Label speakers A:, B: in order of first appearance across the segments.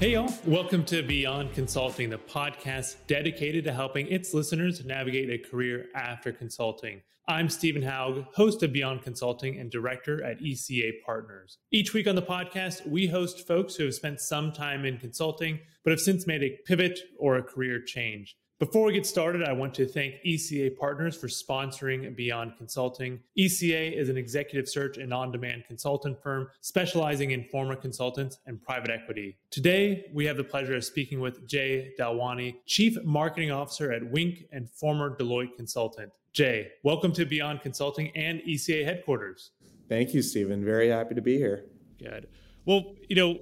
A: Hey, y'all. Welcome to Beyond Consulting, the podcast dedicated to helping its listeners navigate a career after consulting. I'm Stephen Haug, host of Beyond Consulting and director at ECA Partners. Each week on the podcast, we host folks who have spent some time in consulting, but have since made a pivot or a career change. Before we get started, I want to thank ECA Partners for sponsoring Beyond Consulting. ECA is an executive search and on demand consultant firm specializing in former consultants and private equity. Today, we have the pleasure of speaking with Jai Dolwani, Chief Marketing Officer at Winc and former Deloitte consultant. Jai, welcome to Beyond Consulting and ECA headquarters.
B: Thank you, Stephen. Very happy to be here.
A: Good. Well, you know,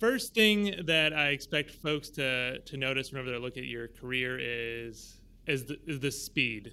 A: first thing that I expect folks to to notice whenever they look at your career is is the, is the speed.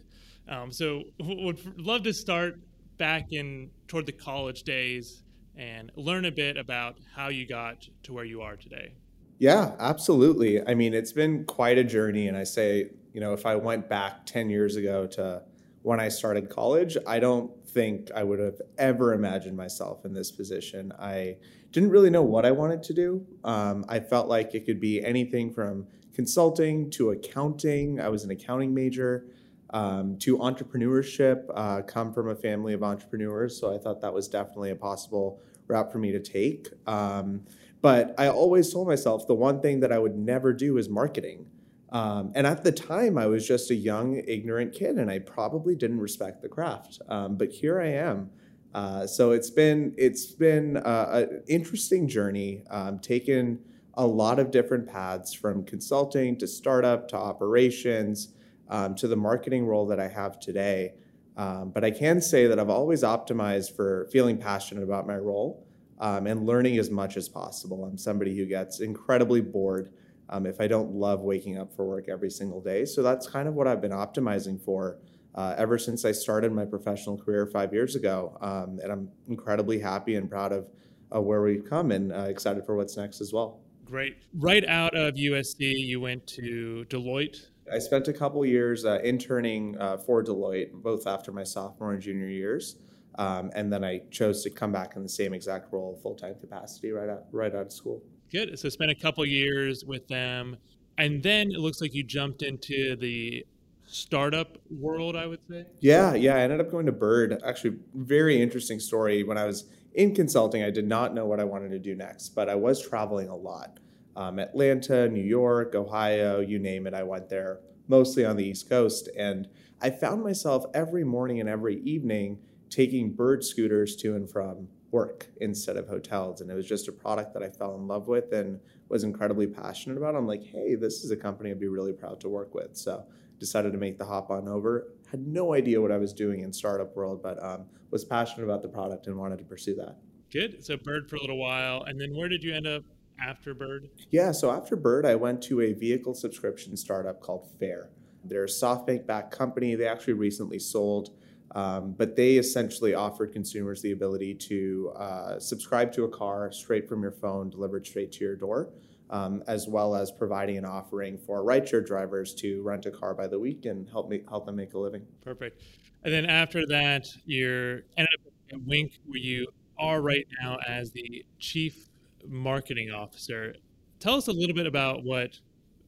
A: Um, so would love to start back in toward the college days and learn a bit about how you got to where you are today.
B: Yeah, absolutely. I mean, it's been quite a journey, and I say, you know, if I went back ten years ago to when I started college, I don't think I would have ever imagined myself in this position. I didn't really know what I wanted to do. Um, I felt like it could be anything from consulting to accounting. I was an accounting major. Um, to entrepreneurship, uh, come from a family of entrepreneurs, so I thought that was definitely a possible route for me to take. Um, but I always told myself the one thing that I would never do is marketing. Um, and at the time, I was just a young, ignorant kid, and I probably didn't respect the craft. Um, but here I am. Uh, so it's been it's been uh, an interesting journey. Um, taken a lot of different paths from consulting to startup to operations um, to the marketing role that I have today. Um, but I can say that I've always optimized for feeling passionate about my role um, and learning as much as possible. I'm somebody who gets incredibly bored um, if I don't love waking up for work every single day. So that's kind of what I've been optimizing for uh, ever since I started my professional career five years ago. Um, and I'm incredibly happy and proud of uh, where we've come and uh, excited for what's next as well.
A: Great. Right out of USC, you went to Deloitte.
B: I spent a couple years uh, interning uh, for Deloitte, both after my sophomore and junior years. Um, and then I chose to come back in the same exact role, full time capacity, right out right out of school.
A: Good. So spent a couple years with them, and then it looks like you jumped into the startup world. I would say.
B: Yeah, yeah. I ended up going to Bird. Actually, very interesting story. When I was in consulting, I did not know what I wanted to do next, but I was traveling a lot. Um, Atlanta, New York, Ohio, you name it. I went there mostly on the East Coast, and I found myself every morning and every evening taking bird scooters to and from work instead of hotels. And it was just a product that I fell in love with and was incredibly passionate about. I'm like, hey, this is a company I'd be really proud to work with. So decided to make the hop on over. Had no idea what I was doing in startup world, but um, was passionate about the product and wanted to pursue that.
A: Good. So Bird for a little while, and then where did you end up after Bird?
B: Yeah. So after Bird, I went to a vehicle subscription startup called Fair. They're a SoftBank backed company. They actually recently sold um, but they essentially offered consumers the ability to uh, subscribe to a car straight from your phone, delivered straight to your door, um, as well as providing an offering for rideshare drivers to rent a car by the week and help me, help them make a living.
A: Perfect. And then after that, you're ended up at Winc, where you are right now as the chief marketing officer. Tell us a little bit about what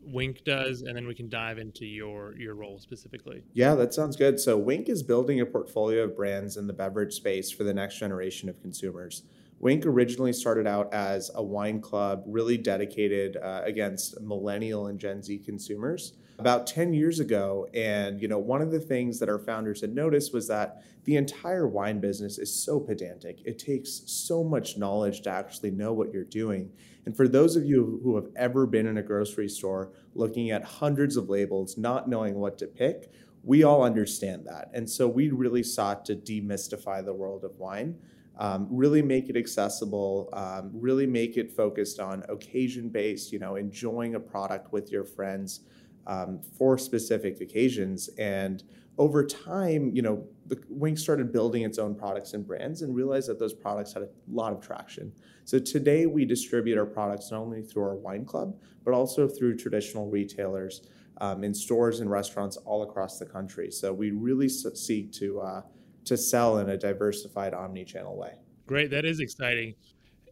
A: Winc does, and then we can dive into your your role specifically.
B: Yeah, that sounds good. So Winc is building a portfolio of brands in the beverage space for the next generation of consumers. Winc originally started out as a wine club, really dedicated uh, against millennial and Gen Z consumers about 10 years ago. And, you know, one of the things that our founders had noticed was that the entire wine business is so pedantic. It takes so much knowledge to actually know what you're doing. And for those of you who have ever been in a grocery store looking at hundreds of labels, not knowing what to pick, we all understand that. And so we really sought to demystify the world of wine um, really make it accessible, um, really make it focused on occasion based, you know, enjoying a product with your friends um, for specific occasions. And over time, you know, the Winc started building its own products and brands and realized that those products had a lot of traction. So today we distribute our products not only through our wine club, but also through traditional retailers um, in stores and restaurants all across the country. So we really seek to uh, to sell in a diversified omni-channel way.
A: Great, that is exciting.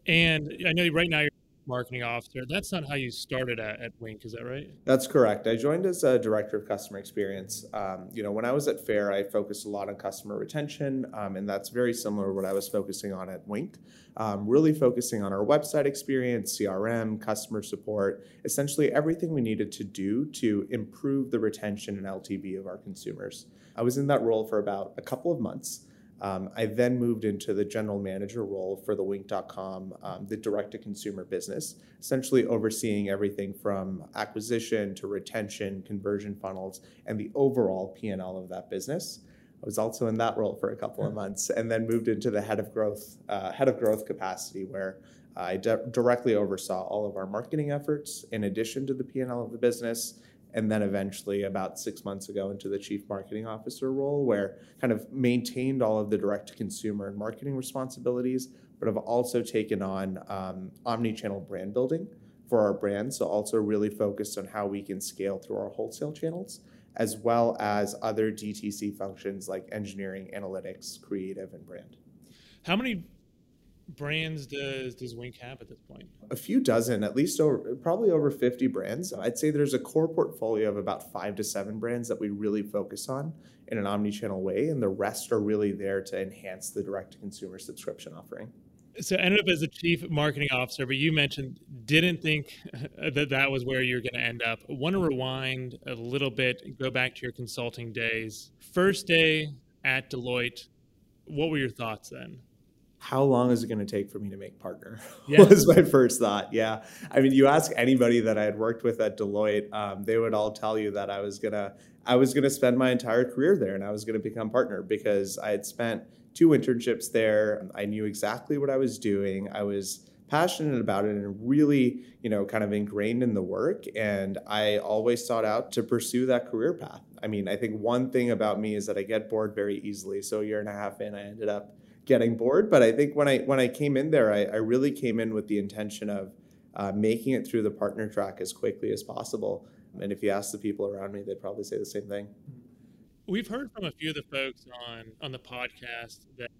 A: And I know right now you're marketing officer. That's not how you started at, at Winc, is that right?
B: That's correct. I joined as a director of customer experience. Um, you know, when I was at Fair, I focused a lot on customer retention, um, and that's very similar to what I was focusing on at Winc. Um, really focusing on our website experience, CRM, customer support, essentially everything we needed to do to improve the retention and LTV of our consumers. I was in that role for about a couple of months. Um, I then moved into the general manager role for the Winc.com, um, the direct to consumer business, essentially overseeing everything from acquisition to retention, conversion funnels, and the overall P&L of that business. I was also in that role for a couple of months, and then moved into the head of growth, uh, head of growth capacity, where I de- directly oversaw all of our marketing efforts in addition to the P&L of the business and then eventually about six months ago into the chief marketing officer role where kind of maintained all of the direct to consumer and marketing responsibilities but have also taken on um, omni-channel brand building for our brand. So also really focused on how we can scale through our wholesale channels as well as other dtc functions like engineering analytics creative and brand.
A: How many brands does does Winc have at this point?
B: A few dozen, at least over probably over 50 brands. I'd say there's a core portfolio of about five to seven brands that we really focus on in an omni-channel way, and the rest are really there to enhance the direct-to-consumer subscription offering.
A: So I ended up as a chief marketing officer, but you mentioned didn't think that that was where you're going to end up. I want to rewind a little bit, go back to your consulting days. First day at Deloitte, what were your thoughts then?
B: How long is it going to take for me to make partner? Yeah. was my first thought. Yeah, I mean, you ask anybody that I had worked with at Deloitte, um, they would all tell you that I was gonna, I was gonna spend my entire career there, and I was gonna become partner because I had spent two internships there. I knew exactly what I was doing. I was passionate about it and really, you know, kind of ingrained in the work. And I always sought out to pursue that career path. I mean, I think one thing about me is that I get bored very easily. So a year and a half in, I ended up getting bored. But I think when I when I came in there, I, I really came in with the intention of uh, making it through the partner track as quickly as possible. And if you ask the people around me, they'd probably say the same thing.
A: We've heard from a few of the folks on on the podcast that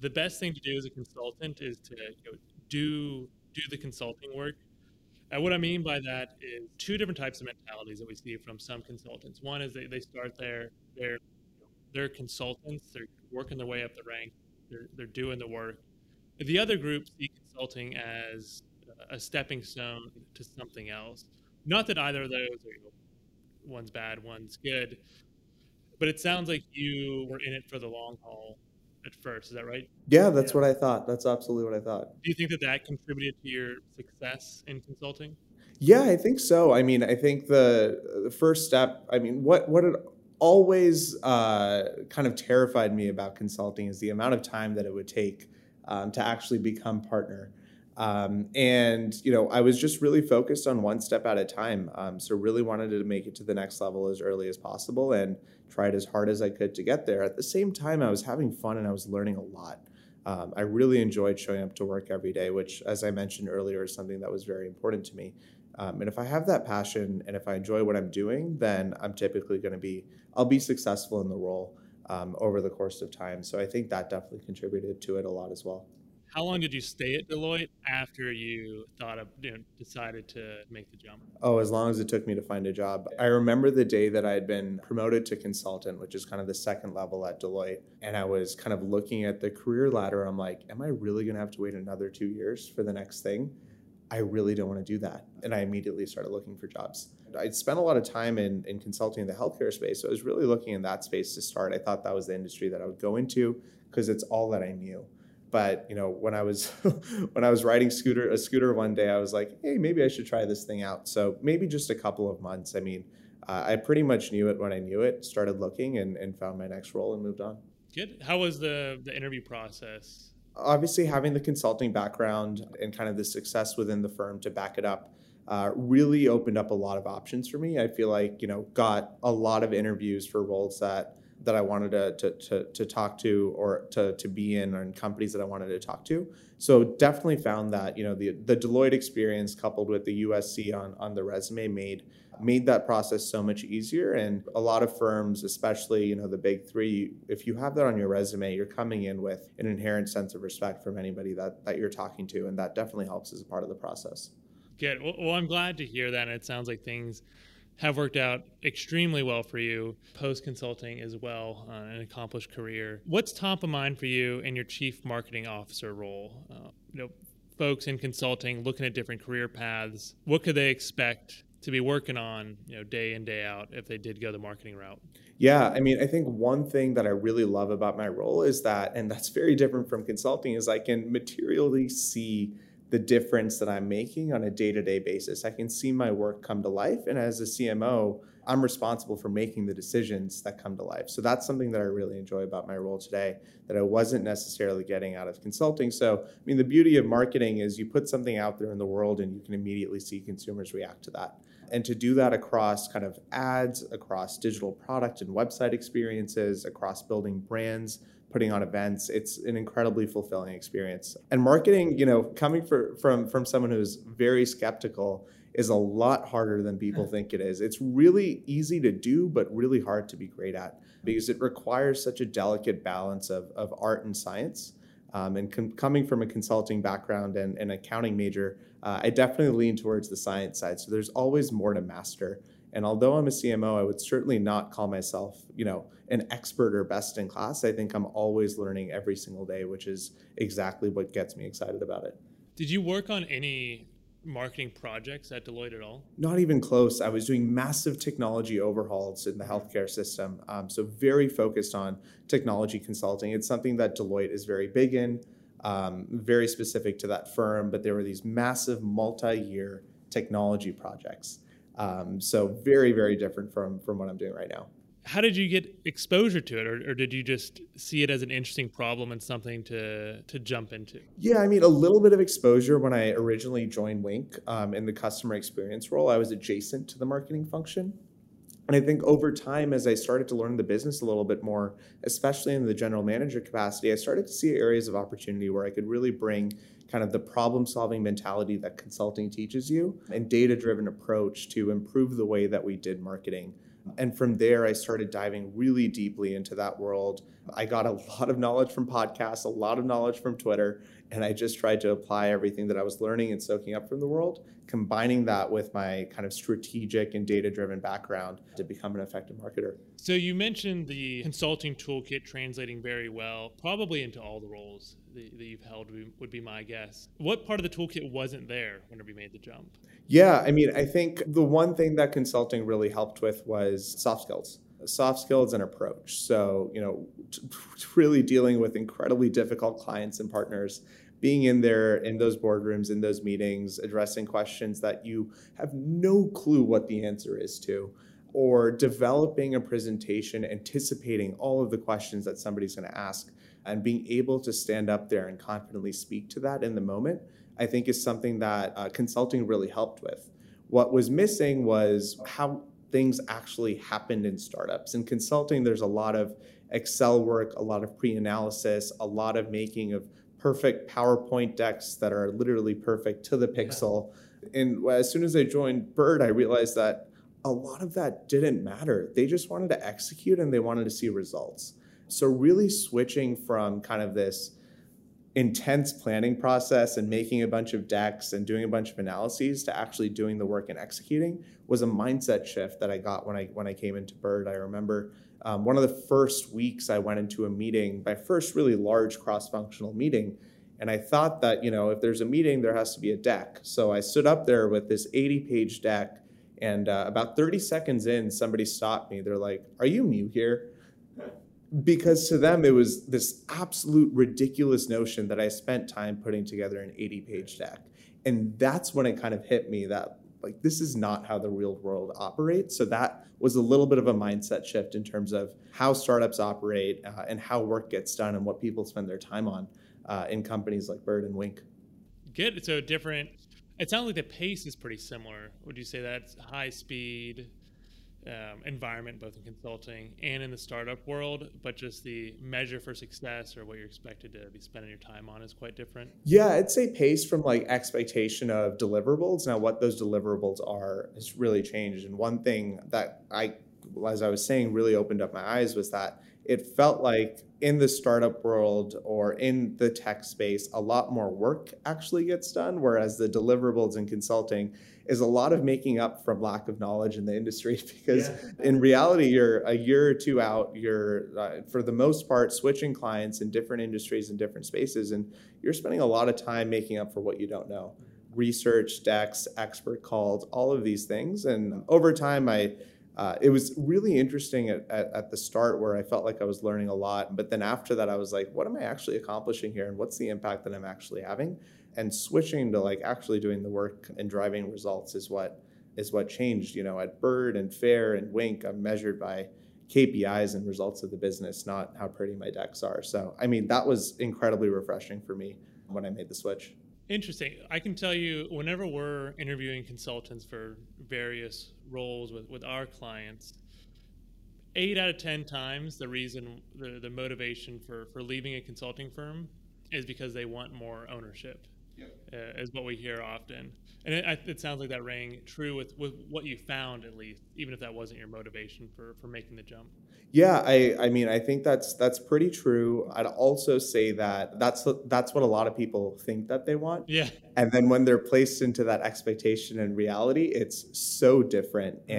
A: the best thing to do as a consultant is to you know, do do the consulting work. And what I mean by that is two different types of mentalities that we see from some consultants. One is they, they start there, they're they're consultants, they're working their way up the ranks, they're, they're doing the work. The other group see consulting as a stepping stone to something else. Not that either of those are, you know, one's bad, one's good, but it sounds like you were in it for the long haul at first. Is that right?
B: Yeah, that's yeah. what I thought. That's absolutely what I thought.
A: Do you think that that contributed to your success in consulting?
B: Yeah, I think so. I mean, I think the the first step. I mean, what what it always uh, kind of terrified me about consulting is the amount of time that it would take um, to actually become partner. Um, and you know, I was just really focused on one step at a time. Um, so really wanted to make it to the next level as early as possible and tried as hard as I could to get there. At the same time, I was having fun and I was learning a lot. Um, I really enjoyed showing up to work every day, which, as I mentioned earlier, is something that was very important to me. Um, and if I have that passion and if I enjoy what I'm doing, then I'm typically going to be, I'll be successful in the role um, over the course of time. So I think that definitely contributed to it a lot as well.
A: How long did you stay at Deloitte after you thought of, you know, decided to make the jump?
B: Oh, as long as it took me to find a job. I remember the day that I had been promoted to consultant, which is kind of the second level at Deloitte. And I was kind of looking at the career ladder. I'm like, am I really going to have to wait another two years for the next thing? I really don't want to do that. And I immediately started looking for jobs. I'd spent a lot of time in, in consulting in the healthcare space. So I was really looking in that space to start. I thought that was the industry that I would go into because it's all that I knew. But you know, when I was when I was riding scooter a scooter one day, I was like, hey, maybe I should try this thing out. So maybe just a couple of months. I mean, uh, I pretty much knew it when I knew it. Started looking and, and found my next role and moved on.
A: Good. How was the the interview process?
B: Obviously having the consulting background and kind of the success within the firm to back it up uh, really opened up a lot of options for me. I feel like you know got a lot of interviews for roles that that I wanted to, to, to, to talk to or to, to be in in companies that I wanted to talk to. So definitely found that you know the the Deloitte experience coupled with the USC on on the resume made made that process so much easier. And a lot of firms, especially you know the big three, if you have that on your resume, you're coming in with an inherent sense of respect from anybody that that you're talking to, and that definitely helps as a part of the process.
A: Good. Well, I'm glad to hear that. And it sounds like things have worked out extremely well for you post consulting as well, uh, an accomplished career. What's top of mind for you in your chief marketing officer role? Uh, you know, folks in consulting looking at different career paths, what could they expect to be working on, you know, day in day out if they did go the marketing route?
B: Yeah, I mean, I think one thing that I really love about my role is that, and that's very different from consulting, is I can materially see the difference that I'm making on a day to day basis. I can see my work come to life. And as a CMO, I'm responsible for making the decisions that come to life. So that's something that I really enjoy about my role today that I wasn't necessarily getting out of consulting. So, I mean, the beauty of marketing is you put something out there in the world and you can immediately see consumers react to that. And to do that across kind of ads, across digital product and website experiences, across building brands, putting on events. It's an incredibly fulfilling experience. And marketing, you know, coming for, from from someone who's very skeptical is a lot harder than people think it is. It's really easy to do, but really hard to be great at because it requires such a delicate balance of, of art and science. Um, and com- coming from a consulting background and an accounting major, uh, I definitely lean towards the science side. So there's always more to master. And although I'm a CMO, I would certainly not call myself, you know, an expert or best in class. I think I'm always learning every single day, which is exactly what gets me excited about it.
A: Did you work on any marketing projects at Deloitte at all?
B: Not even close. I was doing massive technology overhauls in the healthcare system. Um, so, very focused on technology consulting. It's something that Deloitte is very big in, um, very specific to that firm, but there were these massive multi year technology projects. Um, so very, very different from from what I'm doing right now.
A: How did you get exposure to it, or, or, did you just see it as an interesting problem and something to to jump into?
B: Yeah, I mean, a little bit of exposure when I originally joined Winc um, in the customer experience role. I was adjacent to the marketing function. And I think over time, as I started to learn the business a little bit more, especially in the general manager capacity, I started to see areas of opportunity where I could really bring kind of the problem solving mentality that consulting teaches you and data driven approach to improve the way that we did marketing. And from there, I started diving really deeply into that world. I got a lot of knowledge from podcasts, a lot of knowledge from Twitter, and I just tried to apply everything that I was learning and soaking up from the world, combining that with my kind of strategic and data driven background to become an effective marketer.
A: So, you mentioned the consulting toolkit translating very well, probably into all the roles that, you've held, would be my guess. What part of the toolkit wasn't there whenever you made the jump?
B: Yeah, I mean, I think the one thing that consulting really helped with was soft skills soft skills and approach. So, you know, really dealing with incredibly difficult clients and partners, being in there in those boardrooms, in those meetings, addressing questions that you have no clue what the answer is to, or developing a presentation anticipating all of the questions that somebody's going to ask and being able to stand up there and confidently speak to that in the moment, I think is something that uh, consulting really helped with. What was missing was how things actually happened in startups. In consulting, there's a lot of Excel work, a lot of pre analysis, a lot of making of perfect PowerPoint decks that are literally perfect to the pixel. Yeah. And as soon as I joined Bird, I realized that a lot of that didn't matter. They just wanted to execute and they wanted to see results. So, really switching from kind of this intense planning process and making a bunch of decks and doing a bunch of analyses to actually doing the work and executing was a mindset shift that I got when I when I came into Bird. I remember um, one of the first weeks I went into a meeting, my first really large cross-functional meeting, and I thought that you know if there's a meeting there has to be a deck. So I stood up there with this 80-page deck, and uh, about 30 seconds in, somebody stopped me. They're like, "Are you new here?" Because to them it was this absolute ridiculous notion that I spent time putting together an 80 page deck. And that's when it kind of hit me that like this is not how the real world operates. So that was a little bit of a mindset shift in terms of how startups operate uh, and how work gets done and what people spend their time on uh, in companies like Bird and Winc.
A: Good. So different. It sounds like the pace is pretty similar. Would you say that's high speed, um, environment, both in consulting and in the startup world, but just the measure for success or what you're expected to be spending your time on is quite different?
B: Yeah, I'd say pace from like expectation of deliverables. Now, what those deliverables are has really changed. And one thing that I, as I was saying, really opened up my eyes was that it felt like in the startup world or in the tech space, a lot more work actually gets done, whereas the deliverables in consulting is a lot of making up from lack of knowledge in the industry. Because yeah. in reality you're a year or two out you're uh, for the most part switching clients in different industries and different spaces and you're spending a lot of time making up for what you don't know. Research decks expert calls all of these things. And over time i uh, it was really interesting at, at, at, the start where I felt like I was learning a lot. But then after that, I was like, what am I actually accomplishing here? And what's the impact that I'm actually having? And switching to like actually doing the work and driving results is what is what changed. You know, at Bird and Fair and Winc, I'm measured by KPIs and results of the business, not how pretty my decks are. So, I mean, that was incredibly refreshing for me when I made the switch.
A: Interesting. I can tell you, whenever we're interviewing consultants for various roles with, with our clients, eight out of 10 times, the reason, the, the motivation for, for leaving a consulting firm is because they want more ownership, yep. uh, is what we hear often. And it, it, sounds like that rang true with, with what you found, at least, even if that wasn't your motivation for, for making the jump.
B: Yeah, I, I mean, I think that's that's pretty true. I'd also say that that's that's what a lot of people think that they want.
A: Yeah.
B: And then when they're placed into that expectation and reality, it's so different. Mm-hmm.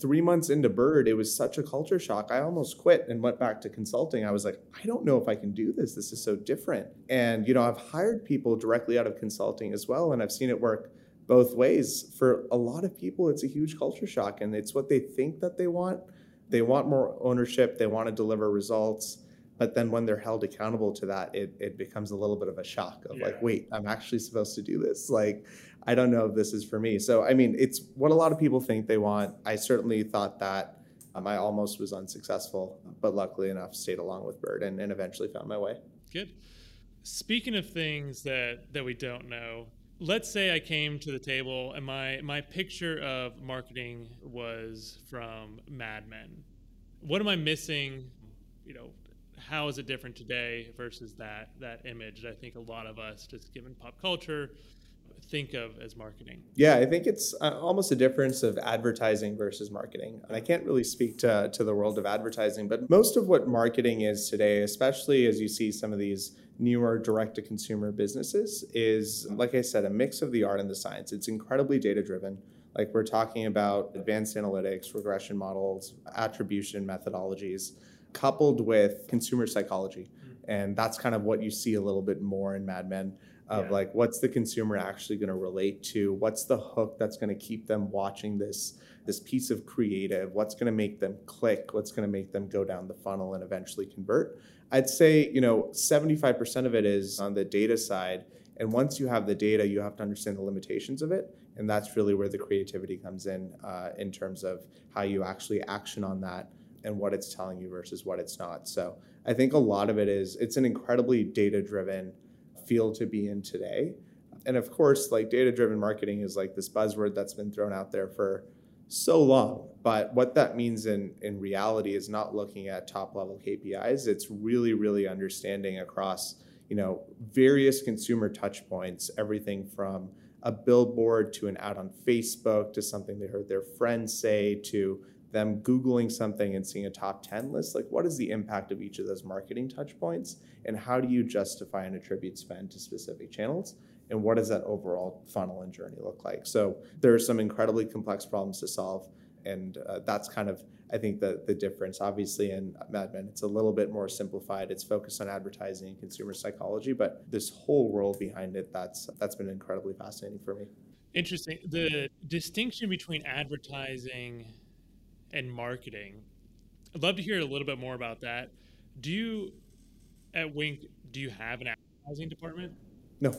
B: Three months into Bird, it was such a culture shock. I almost quit and went back to consulting. I was like, I don't know if I can do this. This is so different. And, you know, I've hired people directly out of consulting as well, and I've seen it work both ways. For a lot of people, it's a huge culture shock, and it's what they think that they want. They want more ownership, they want to deliver results. But then when they're held accountable to that, it, it becomes a little bit of a shock of yeah. like, wait, I'm actually supposed to do this. Like, I don't know if this is for me. So, I mean, it's what a lot of people think they want. I certainly thought that. Um, I almost was unsuccessful, but luckily enough, stayed along with Bird and, and eventually found my way.
A: Good. Speaking of things that, that we don't know, let's say I came to the table and my, my picture of marketing was from Mad Men. What am I missing? You know, how is it different today versus that that image that I think a lot of us, just given pop culture, think of as marketing?
B: Yeah, I think it's uh, almost a difference of advertising versus marketing. And I can't really speak to, to the world of advertising, but most of what marketing is today, especially as you see some of these newer direct to consumer businesses, is, like I said, a mix of the art and the science. It's incredibly data driven. Like we're talking about advanced analytics, regression models, attribution methodologies, coupled with consumer psychology. Mm-hmm. And that's kind of what you see a little bit more in Mad Men of yeah. like what's the consumer actually going to relate to? What's the hook that's going to keep them watching this this piece of creative? What's going to make them click? What's going to make them go down the funnel and eventually convert? I'd say you know 75% of it is on the data side and once you have the data you have to understand the limitations of it and that's really where the creativity comes in uh, in terms of how you actually action on that and what it's telling you versus what it's not. So i think a lot of it is it's an incredibly data driven field to be in today. And of course, like data driven marketing is like this buzzword that's been thrown out there for so long. But what that means in, in reality is not looking at top level KPIs. It's really, really understanding across, you know, various consumer touch points, everything from a billboard to an ad on Facebook to something they heard their friends say to them Googling something and seeing a top 10 list, like what is the impact of each of those marketing touch points? And how do you justify and attribute spend to specific channels? And what does that overall funnel and journey look like? So there are some incredibly complex problems to solve. And uh, that's kind of, I think, the, the difference. Obviously, in Mad Men, it's a little bit more simplified. It's focused on advertising and consumer psychology, but this whole world behind it, that's that's been incredibly fascinating for me.
A: Interesting. The distinction between advertising and marketing. I'd love to hear a little bit more about that. Do you, at Winc, do you have an advertising department?
B: No.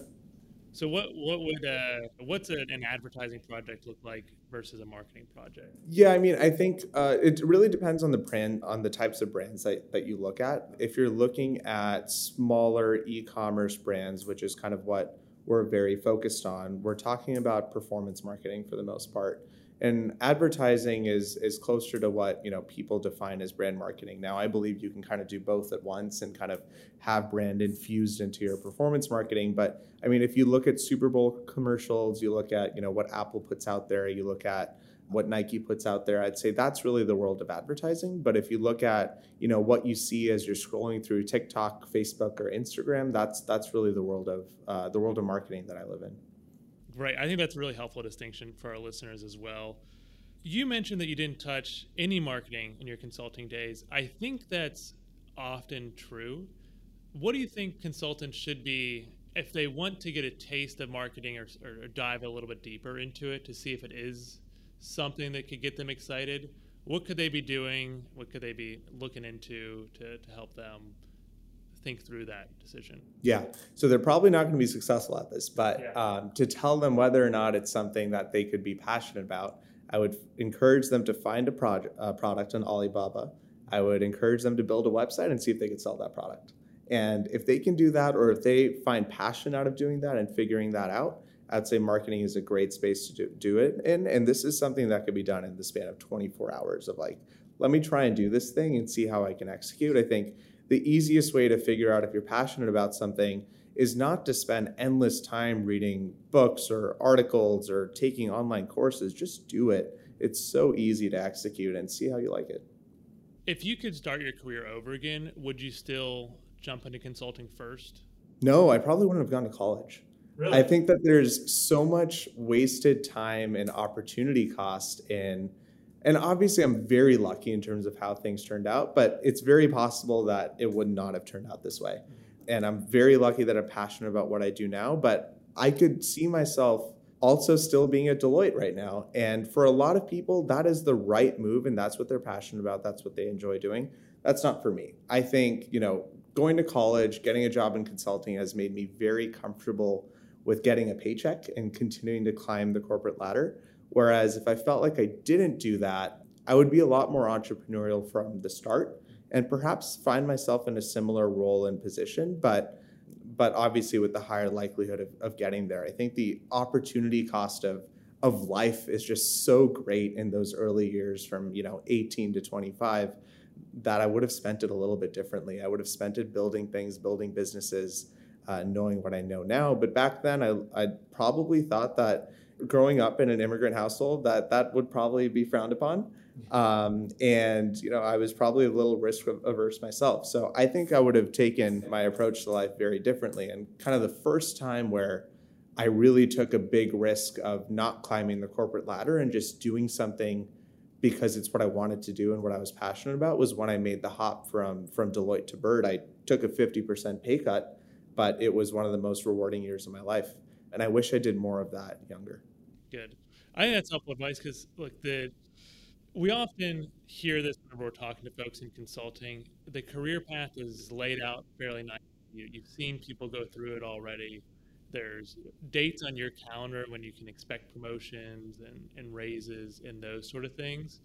A: So what what would uh, what's a, an advertising project look like versus a marketing project?
B: Yeah, I mean, I think uh, it really depends on the brand, on the types of brands that, that you look at. If you're looking at smaller e-commerce brands, which is kind of what we're very focused on, we're talking about performance marketing for the most part and advertising is is closer to what you know people define as brand marketing now i believe you can kind of do both at once and kind of have brand infused into your performance marketing but i mean if you look at super bowl commercials you look at you know what apple puts out there you look at what Nike puts out there, I'd say that's really the world of advertising. But if you look at, you know, what you see as you're scrolling through TikTok, Facebook, or Instagram, that's that's really the world of uh, the world of marketing that I live in.
A: Right. I think that's a really helpful distinction for our listeners as well. You mentioned that you didn't touch any marketing in your consulting days. I think that's often true. What do you think consultants should be if they want to get a taste of marketing or, or, dive a little bit deeper into it to see if it is something that could get them excited? What could they be doing? What could they be looking into to, to help them think through that decision?
B: Yeah. So they're probably not going to be successful at this, but yeah. um, to tell them whether or not it's something that they could be passionate about, I would encourage them to find a project, a product on Alibaba. I would encourage them to build a website and see if they could sell that product. And if they can do that, or if they find passion out of doing that and figuring that out, I'd say marketing is a great space to do, do it in. And this is something that could be done in the span of 24 hours of like, let me try and do this thing and see how I can execute. I think the easiest way to figure out if you're passionate about something is not to spend endless time reading books or articles or taking online courses. Just do it. It's so easy to execute and see how you like it.
A: If you could start your career over again, would you still jump into consulting first?
B: No, I probably wouldn't have gone to college. Really? I think that there's so much wasted time and opportunity cost in and obviously I'm very lucky in terms of how things turned out, but it's very possible that it would not have turned out this way. Mm-hmm. And I'm very lucky that I'm passionate about what I do now, but I could see myself also still being at Deloitte right now. And for a lot of people, that is the right move and that's what they're passionate about, that's what they enjoy doing. That's not for me. I think, you know, going to college, getting a job in consulting has made me very comfortable with getting a paycheck and continuing to climb the corporate ladder. Whereas if I felt like I didn't do that, I would be a lot more entrepreneurial from the start and perhaps find myself in a similar role and position, but but obviously with the higher likelihood of, of getting there. I think the opportunity cost of of life is just so great in those early years from you know 18 to 25 that I would have spent it a little bit differently. I would have spent it building things, building businesses, uh, knowing what I know now. But back then, I, I probably thought that growing up in an immigrant household, that that would probably be frowned upon. Um, and you know, I was probably a little risk averse myself. So I think I would have taken my approach to life very differently. And kind of the first time where I really took a big risk of not climbing the corporate ladder and just doing something because it's what I wanted to do and what I was passionate about was when I made the hop from from Deloitte to Bird. I took a 50% pay cut, but it was one of the most rewarding years of my life. And I wish I did more of that younger.
A: Good. I think that's helpful advice because look, the we often hear this when we're talking to folks in consulting. The career path is laid out fairly nicely. You, you've seen people go through it already. There's dates on your calendar when you can expect promotions and, and raises and those sort of things.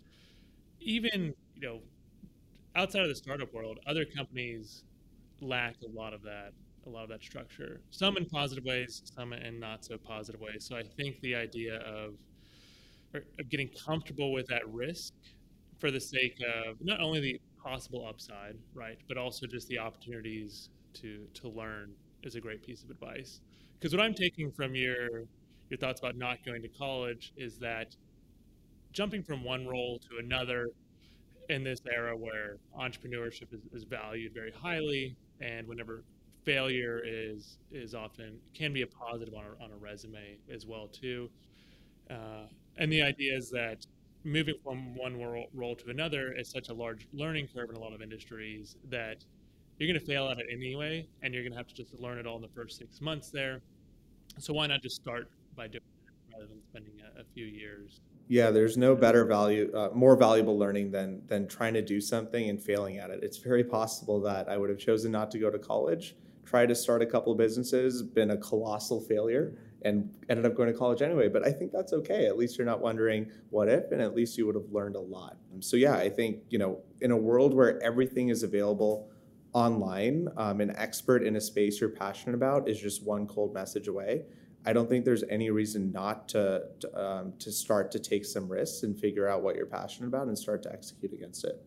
A: Even, you know, outside of the startup world, other companies lack a lot of that a lot of that structure. Some in positive ways, some in not so positive ways. So I think the idea of of getting comfortable with that risk for the sake of not only the possible upside, right, but also just the opportunities to to learn is a great piece of advice. Because what I'm taking from your your thoughts about not going to college is that jumping from one role to another in this era where entrepreneurship is, is valued very highly and whenever failure is is often can be a positive on a, on a resume as well too uh, and the idea is that moving from one role, role to another is such a large learning curve in a lot of industries that you're going to fail at it anyway and you're going to have to just learn it all in the first six months there so why not just start by doing it rather than spending a, a few years?
B: Yeah, there's no better value, uh, more valuable learning than than trying to do something and failing at it. It's very possible that I would have chosen not to go to college, tried to start a couple of businesses, been a colossal failure, and ended up going to college anyway. But I think that's okay. At least you're not wondering what if, and at least you would have learned a lot. So yeah, I think you know, in a world where everything is available online, um, an expert in a space you're passionate about is just one cold message away. I don't think there's any reason not to to, um, to start to take some risks and figure out what you're passionate about and start to execute against it.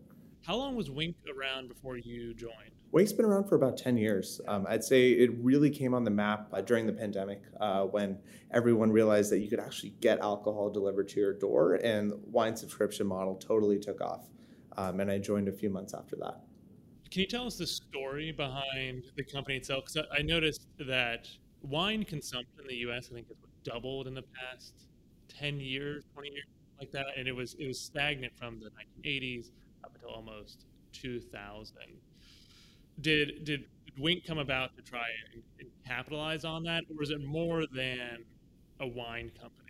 A: How long was Winc around before you joined?
B: Winc's been around for about 10 years. Um, I'd say it really came on the map uh, during the pandemic uh, when everyone realized that you could actually get alcohol delivered to your door, and wine subscription model totally took off. Um, and I joined a few months after that.
A: Can you tell us the story behind the company itself? Because I noticed that wine consumption in the U.S. I think has doubled in the past 10 years, 20 years, like that, and it was it was stagnant from the 1980s up until almost 2000 did did Winc come about to try and, and capitalize on that, or is it more than a wine company?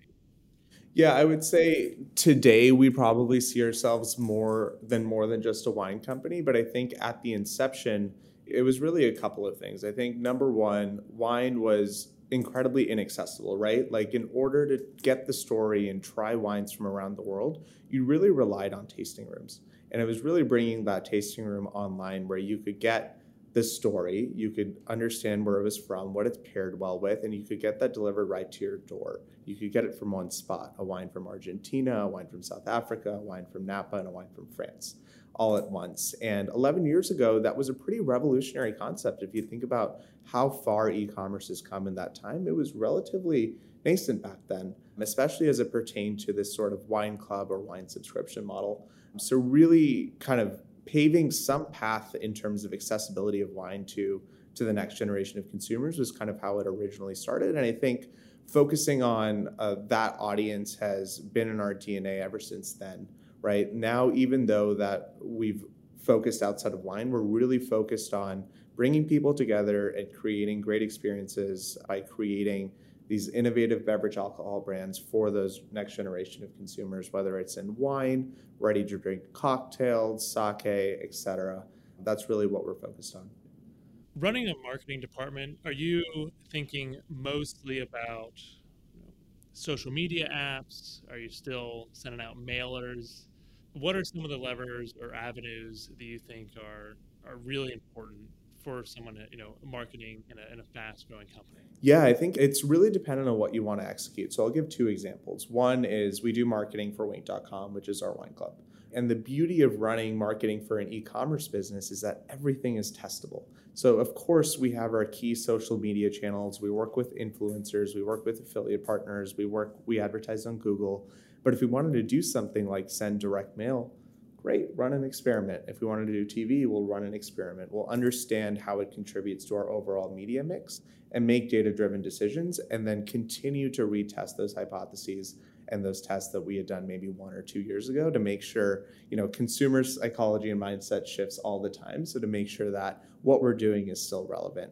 B: Yeah, I would say today we probably see ourselves more than more than just a wine company, but I think at the inception it was really a couple of things. I think number one, wine was incredibly inaccessible, right? Like in order to get the story and try wines from around the world, you really relied on tasting rooms. And it was really bringing that tasting room online where you could get the story, you could understand where it was from, what it's paired well with, and you could get that delivered right to your door. You could get it from one spot a wine from Argentina, a wine from South Africa, a wine from Napa, and a wine from France all at once. And 11 years ago, that was a pretty revolutionary concept. If you think about how far e commerce has come in that time, it was relatively nascent back then, especially as it pertained to this sort of wine club or wine subscription model. So, really kind of paving some path in terms of accessibility of wine to, to the next generation of consumers was kind of how it originally started. And I think focusing on uh, that audience has been in our DNA ever since then, right? Now, even though that we've focused outside of wine, we're really focused on bringing people together and creating great experiences by creating these innovative beverage alcohol brands for those next generation of consumers, whether it's in wine, ready to drink cocktails, sake, etc. That's really what we're focused on.
A: Running a marketing department, are you thinking mostly about social media apps? Are you still sending out mailers? What are some of the levers or avenues that you think are are really important for someone, you know, marketing in a, in a fast growing company?
B: Yeah, I think it's really dependent on what you want to execute. So I'll give two examples. One is we do marketing for Winc.com, which is our wine club. And the beauty of running marketing for an e commerce business is that everything is testable. So, of course, we have our key social media channels. We work with influencers, we work with affiliate partners, we work, we advertise on Google. But if we wanted to do something like send direct mail, great, run an experiment. If we wanted to do TV, we'll run an experiment. We'll understand how it contributes to our overall media mix and make data driven decisions and then continue to retest those hypotheses and those tests that we had done maybe one or two years ago to make sure, you know, consumer psychology and mindset shifts all the time. So to make sure that what we're doing is still relevant.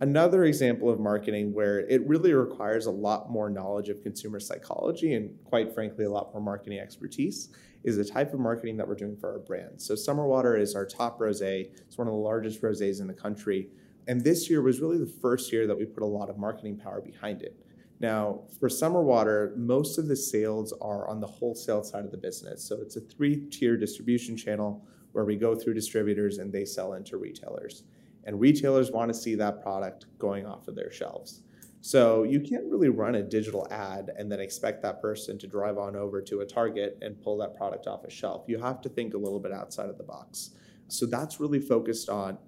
B: Another example of marketing where it really requires a lot more knowledge of consumer psychology and, quite frankly, a lot more marketing expertise is the type of marketing that we're doing for our brand. So, Summer Water is our top rose. It's one of the largest roses in the country. And this year was really the first year that we put a lot of marketing power behind it. Now, for Summer Water, most of the sales are on the wholesale side of the business. So, it's a three tier distribution channel where we go through distributors and they sell into retailers and retailers want to see that product going off of their shelves. So you can't really run a digital ad and then expect that person to drive on over to a Target and pull that product off a shelf. You have to think a little bit outside of the box. So that's really focused on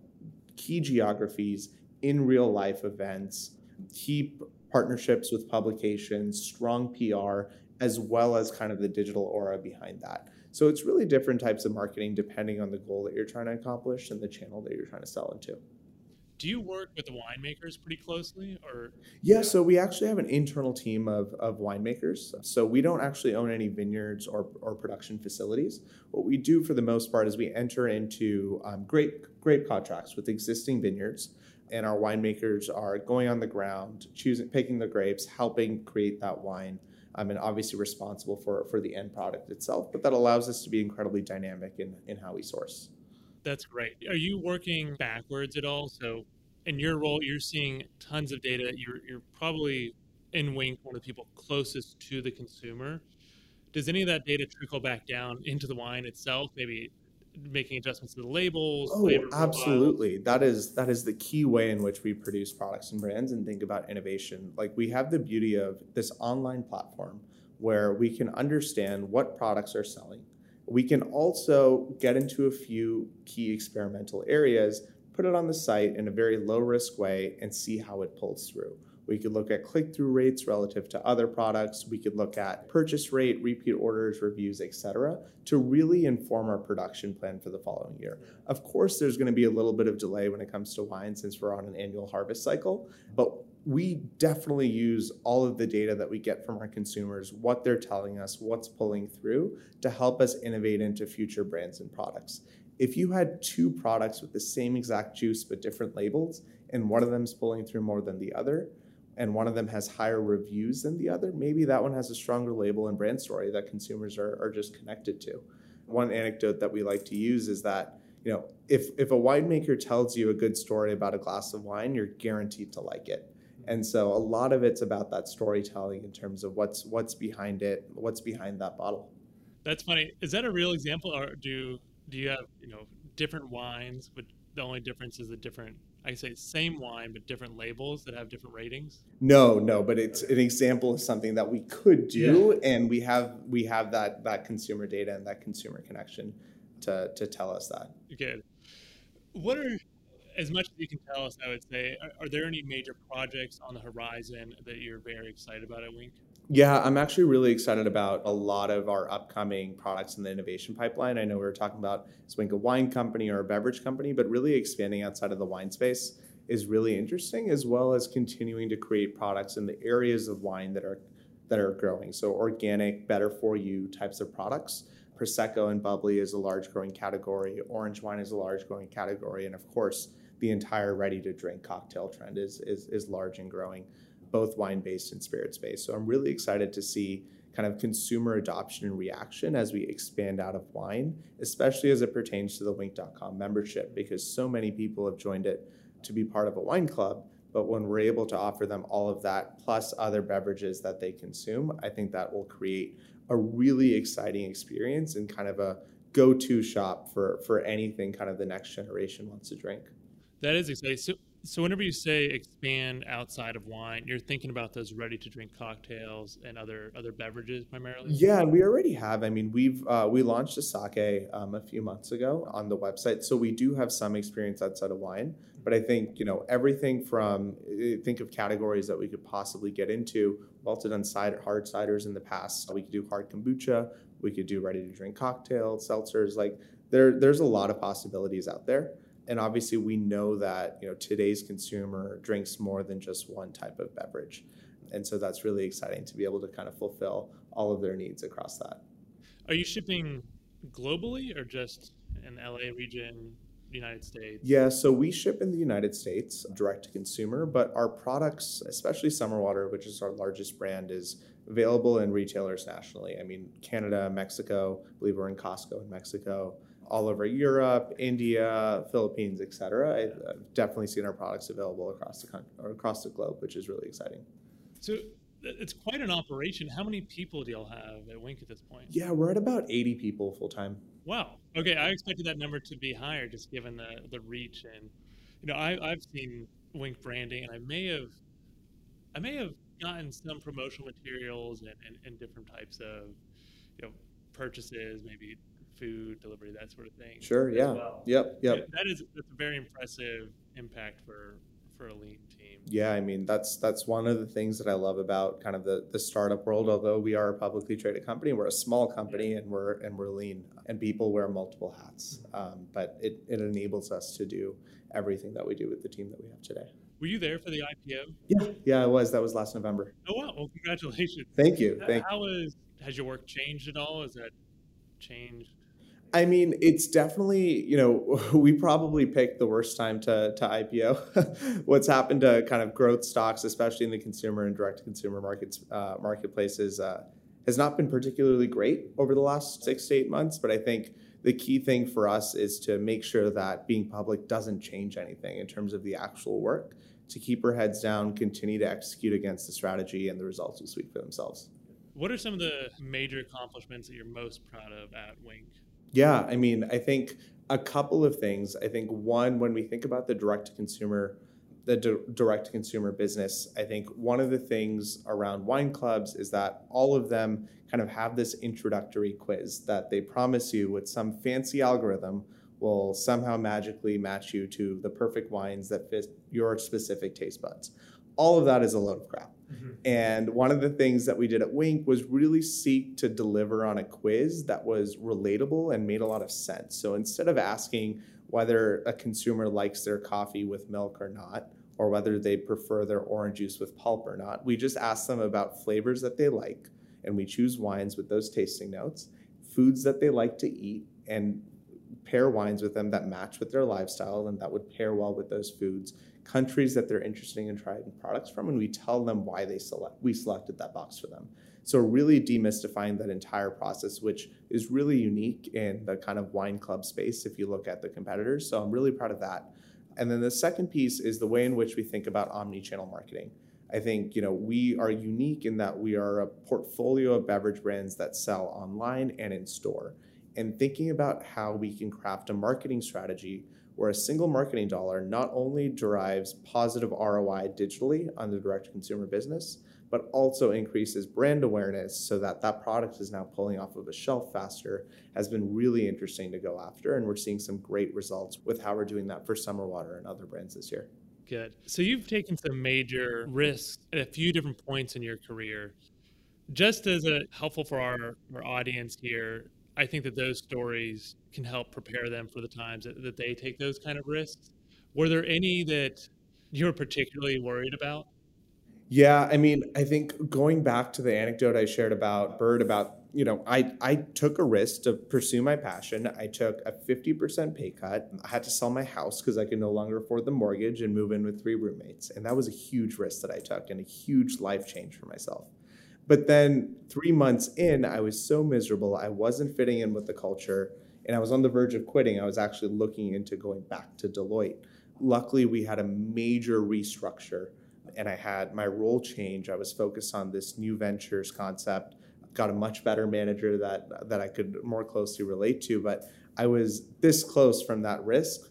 B: key geographies in real life events, key partnerships with publications, strong PR, as well as kind of the digital aura behind that. So it's really different types of marketing depending on the goal that you're trying to accomplish and the channel that you're trying to sell into.
A: Do you work with the winemakers pretty closely or
B: Yeah, so we actually have an internal team of, of winemakers. So we don't actually own any vineyards or, or production facilities. What we do for the most part is we enter into um, grape grape contracts with existing vineyards and our winemakers are going on the ground, choosing picking the grapes, helping create that wine um, and obviously responsible for, for the end product itself. But that allows us to be incredibly dynamic in, in how we source.
A: That's great. Are you working backwards at all? So, in your role, you're seeing tons of data. You're, you're probably in Winc one of the people closest to the consumer. Does any of that data trickle back down into the wine itself? Maybe making adjustments to the labels.
B: Oh, absolutely. That is that is the key way in which we produce products and brands and think about innovation. Like we have the beauty of this online platform where we can understand what products are selling. We can also get into a few key experimental areas, put it on the site in a very low risk way, and see how it pulls through. We could look at click through rates relative to other products. We could look at purchase rate, repeat orders, reviews, etc., to really inform our production plan for the following year. Of course, there's going to be a little bit of delay when it comes to wine since we're on an annual harvest cycle, but we definitely use all of the data that we get from our consumers, what they're telling us, what's pulling through to help us innovate into future brands and products. If you had two products with the same exact juice but different labels, and one of them's pulling through more than the other, and one of them has higher reviews than the other, maybe that one has a stronger label and brand story that consumers are, are just connected to. One anecdote that we like to use is that, you know, if, if a winemaker tells you a good story about a glass of wine, you're guaranteed to like it. And so a lot of it's about that storytelling in terms of what's what's behind it, what's behind that bottle.
A: That's funny. Is that a real example, or do do you have you know different wines, but the only difference is the different I say same wine but different labels that have different ratings?
B: No, no, but it's an example of something that we could do, yeah. and we have we have that that consumer data and that consumer connection to to tell us that.
A: Good. What are as much as you can tell us, I would say, are, are, there any major projects on the horizon that you're very excited about at Winc?
B: Yeah, I'm actually really excited about a lot of our upcoming products in the innovation pipeline. I know we were talking about Swinka Wine Company or a beverage company, but really expanding outside of the wine space is really interesting, as well as continuing to create products in the areas of wine that are that are growing. So organic, better for you types of products. Prosecco and bubbly is a large growing category. Orange wine is a large growing category, and of course, the entire ready to drink cocktail trend is is is large and growing both wine based and spirits based. So I'm really excited to see kind of consumer adoption and reaction as we expand out of wine, especially as it pertains to the winc.com membership, because so many people have joined it to be part of a wine club. But when we're able to offer them all of that plus other beverages that they consume, I think that will create a really exciting experience and kind of a go to shop for, for anything kind of the next generation wants to drink.
A: That is exciting. So, so whenever you say expand outside of wine, you're thinking about those ready to drink cocktails and other other beverages primarily.
B: Yeah, and we already have. I mean, we've uh, we launched a sake um, a few months ago on the website, so we do have some experience outside of wine. But I think you know everything from eh, think of categories that we could possibly get into. We've also done cider, hard ciders in the past. We could do hard kombucha. We could do ready to drink cocktails, seltzers. Like there, there's a lot of possibilities out there and obviously we know that you know today's consumer drinks more than just one type of beverage. And so that's really exciting to be able to kind of fulfill all of their needs across that.
A: Are you shipping globally or just in la region united states?
B: Yeah so we ship in the united states direct to consumer but our products especially summer water which is our largest brand is available in retailers nationally. I mean canada mexico I believe we're in costco in mexico all over Europe, India, Philippines, etc. I've definitely seen our products available across the country or across the globe, which is really exciting.
A: So it's quite an operation. How many people do y'all have at Winc at this point?
B: Yeah, we're at about 80 people full time.
A: Wow. Okay, I expected that number to be higher, just given the the reach and you know I, I've seen Winc branding, and I may have I may have gotten some promotional materials and, and, and different types of you know purchases, maybe food delivery, that sort of thing.
B: Sure. Yeah. Well. Yep. Yep.
A: That is that's a very impressive impact for for a lean team.
B: Yeah, I mean that's that's one of the things that I love about kind of the the startup world. Although we are a publicly traded company, we're a small company and we're and we're lean, and people wear multiple hats. Um, but it it enables us to do everything that we do with the team that we have today.
A: Were you there for the IPO?
B: Yeah, yeah, I was. That was last November.
A: Oh wow! Well, congratulations.
B: Thank you.
A: Thank How is has your work changed at all? Has that changed?
B: I mean, it's definitely, you know, we probably picked the worst time to, to IPO. What's happened to kind of growth stocks, especially in the consumer and direct to consumer markets, uh, marketplaces, uh, has not been particularly great over the last six to eight months. But I think the key thing for us is to make sure that being public doesn't change anything in terms of the actual work, to keep our heads down, continue to execute against the strategy, and the results will speak for themselves.
A: What are some of the major accomplishments that you're most proud of at Winc?
B: Yeah, I mean, I think a couple of things. I think one, when we think about the direct to consumer, the direct to consumer business, I think one of the things around wine clubs is that all of them kind of have this introductory quiz that they promise you with some fancy algorithm will somehow magically match you to the perfect wines that fit your specific taste buds. All of that is a load of crap. Mm-hmm. And one of the things that we did at Winc was really seek to deliver on a quiz that was relatable and made a lot of sense. So instead of asking whether a consumer likes their coffee with milk or not, or whether they prefer their orange juice with pulp or not, we just ask them about flavors that they like, and we choose wines with those tasting notes, foods that they like to eat, and pair wines with them that match with their lifestyle and that would pair well with those foods countries that they're interested in trying products from and we tell them why they select we selected that box for them. So really demystifying that entire process which is really unique in the kind of wine club space if you look at the competitors. So i'm really proud of that. And then the second piece is the way in which we think about omni-channel marketing. I think you know we are unique in that we are a portfolio of beverage brands that sell online and in store and thinking about how we can craft a marketing strategy where a single marketing dollar not only derives positive ROI digitally on the direct consumer business, but also increases brand awareness so that that product is now pulling off of a shelf faster has been really interesting to go after. And we're seeing some great results with how we're doing that for Summer Water and other brands this year.
A: Good. So you've taken some major risks at a few different points in your career. Just as a helpful for our, our audience here, I think that those stories can help prepare them for the times that, that they take those kind of risks. Were there any that you're particularly worried about?
B: Yeah, I mean, I think going back to the anecdote I shared about Bird, about you know, I I took a risk to pursue my passion. I took a fifty percent pay cut. I had to sell my house because I could no longer afford the mortgage and move in with three roommates, and that was a huge risk that I took and a huge life change for myself. But then three months in, I was so miserable. I wasn't fitting in with the culture and I was on the verge of quitting. I was actually looking into going back to Deloitte. Luckily, we had a major restructure and I had my role change. I was focused on this new ventures concept, got a much better manager that, that I could more closely relate to. But I was this close from that risk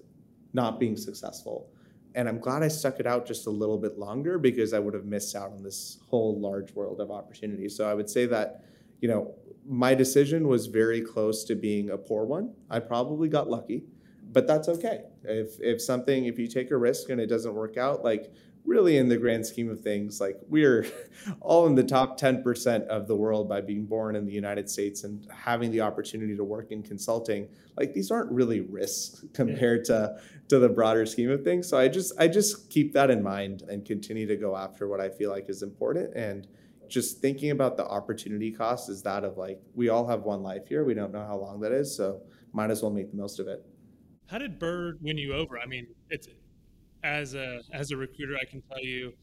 B: not being successful. And I'm glad I stuck it out just a little bit longer because I would have missed out on this whole large world of opportunity. So I would say that, you know, my decision was very close to being a poor one. I probably got lucky, but that's okay. If if something if you take a risk and it doesn't work out, like really in the grand scheme of things, like we're all in the top 10% of the world by being born in the United States and having the opportunity to work in consulting. Like these aren't really risks compared to to the broader scheme of things. So I just I just keep that in mind and continue to go after what I feel like is important and just thinking about the opportunity cost is that of like we all have one life here. We don't know how long that is, so might as well make the most of it.
A: How did Bird win you over? I mean, it's as a as a recruiter, I can tell you,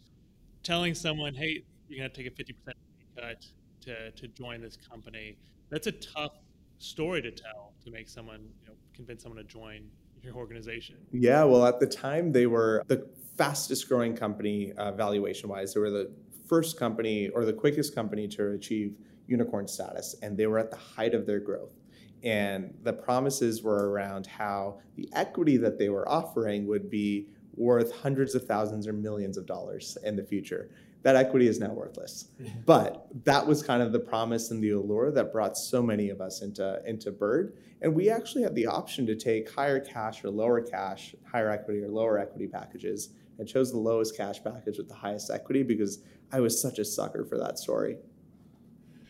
A: telling someone, "Hey, you're to take a fifty percent cut to to join this company," that's a tough story to tell to make someone, you know, convince someone to join your organization.
B: Yeah, well, at the time they were the fastest growing company uh, valuation wise. They were the first company or the quickest company to achieve unicorn status, and they were at the height of their growth. And the promises were around how the equity that they were offering would be worth hundreds of thousands or millions of dollars in the future. That equity is now worthless. But that was kind of the promise and the allure that brought so many of us into, into Bird. And we actually had the option to take higher cash or lower cash, higher equity or lower equity packages. I chose the lowest cash package with the highest equity because I was such a sucker for that story.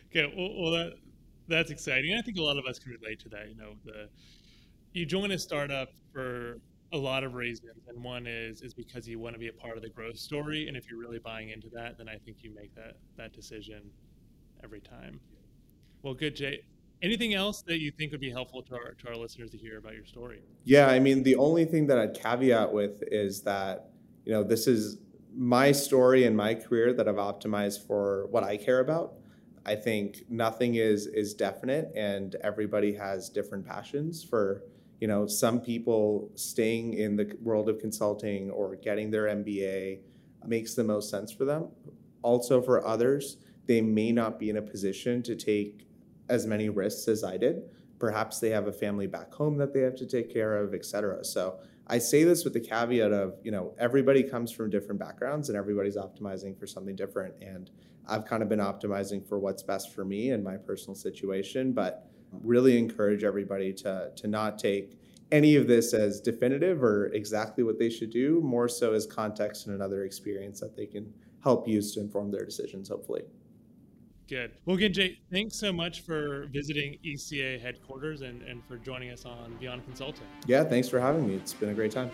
A: Okay, well, well that that's exciting. I think a lot of us can relate to that. You know, the you join a startup for a lot of reasons, and one is is because you want to be a part of the growth story, and if you're really buying into that, then I think you make that that decision every time. Well, good, Jai. Anything else that you think would be helpful to our to our listeners to hear about your story?
B: Yeah, I mean, the only thing that I'd caveat with is that you know this is my story and my career that I've optimized for what I care about. I think nothing is is definite, and everybody has different passions for you know, some people staying in the world of consulting or getting their MBA makes the most sense for them. Also, for others, they may not be in a position to take as many risks as I did. Perhaps they have a family back home that they have to take care of, et cetera. So I say this with the caveat of, you know, everybody comes from different backgrounds and everybody's optimizing for something different. And I've kind of been optimizing for what's best for me and my personal situation, but really encourage everybody to to not take any of this as definitive or exactly what they should do, more so as context and another experience that they can help use to inform their decisions, hopefully.
A: Good. Well, again, Jai, thanks so much for visiting ECA headquarters and, and for joining us on Beyond Consulting.
B: Yeah, thanks for having me. It's been a great time.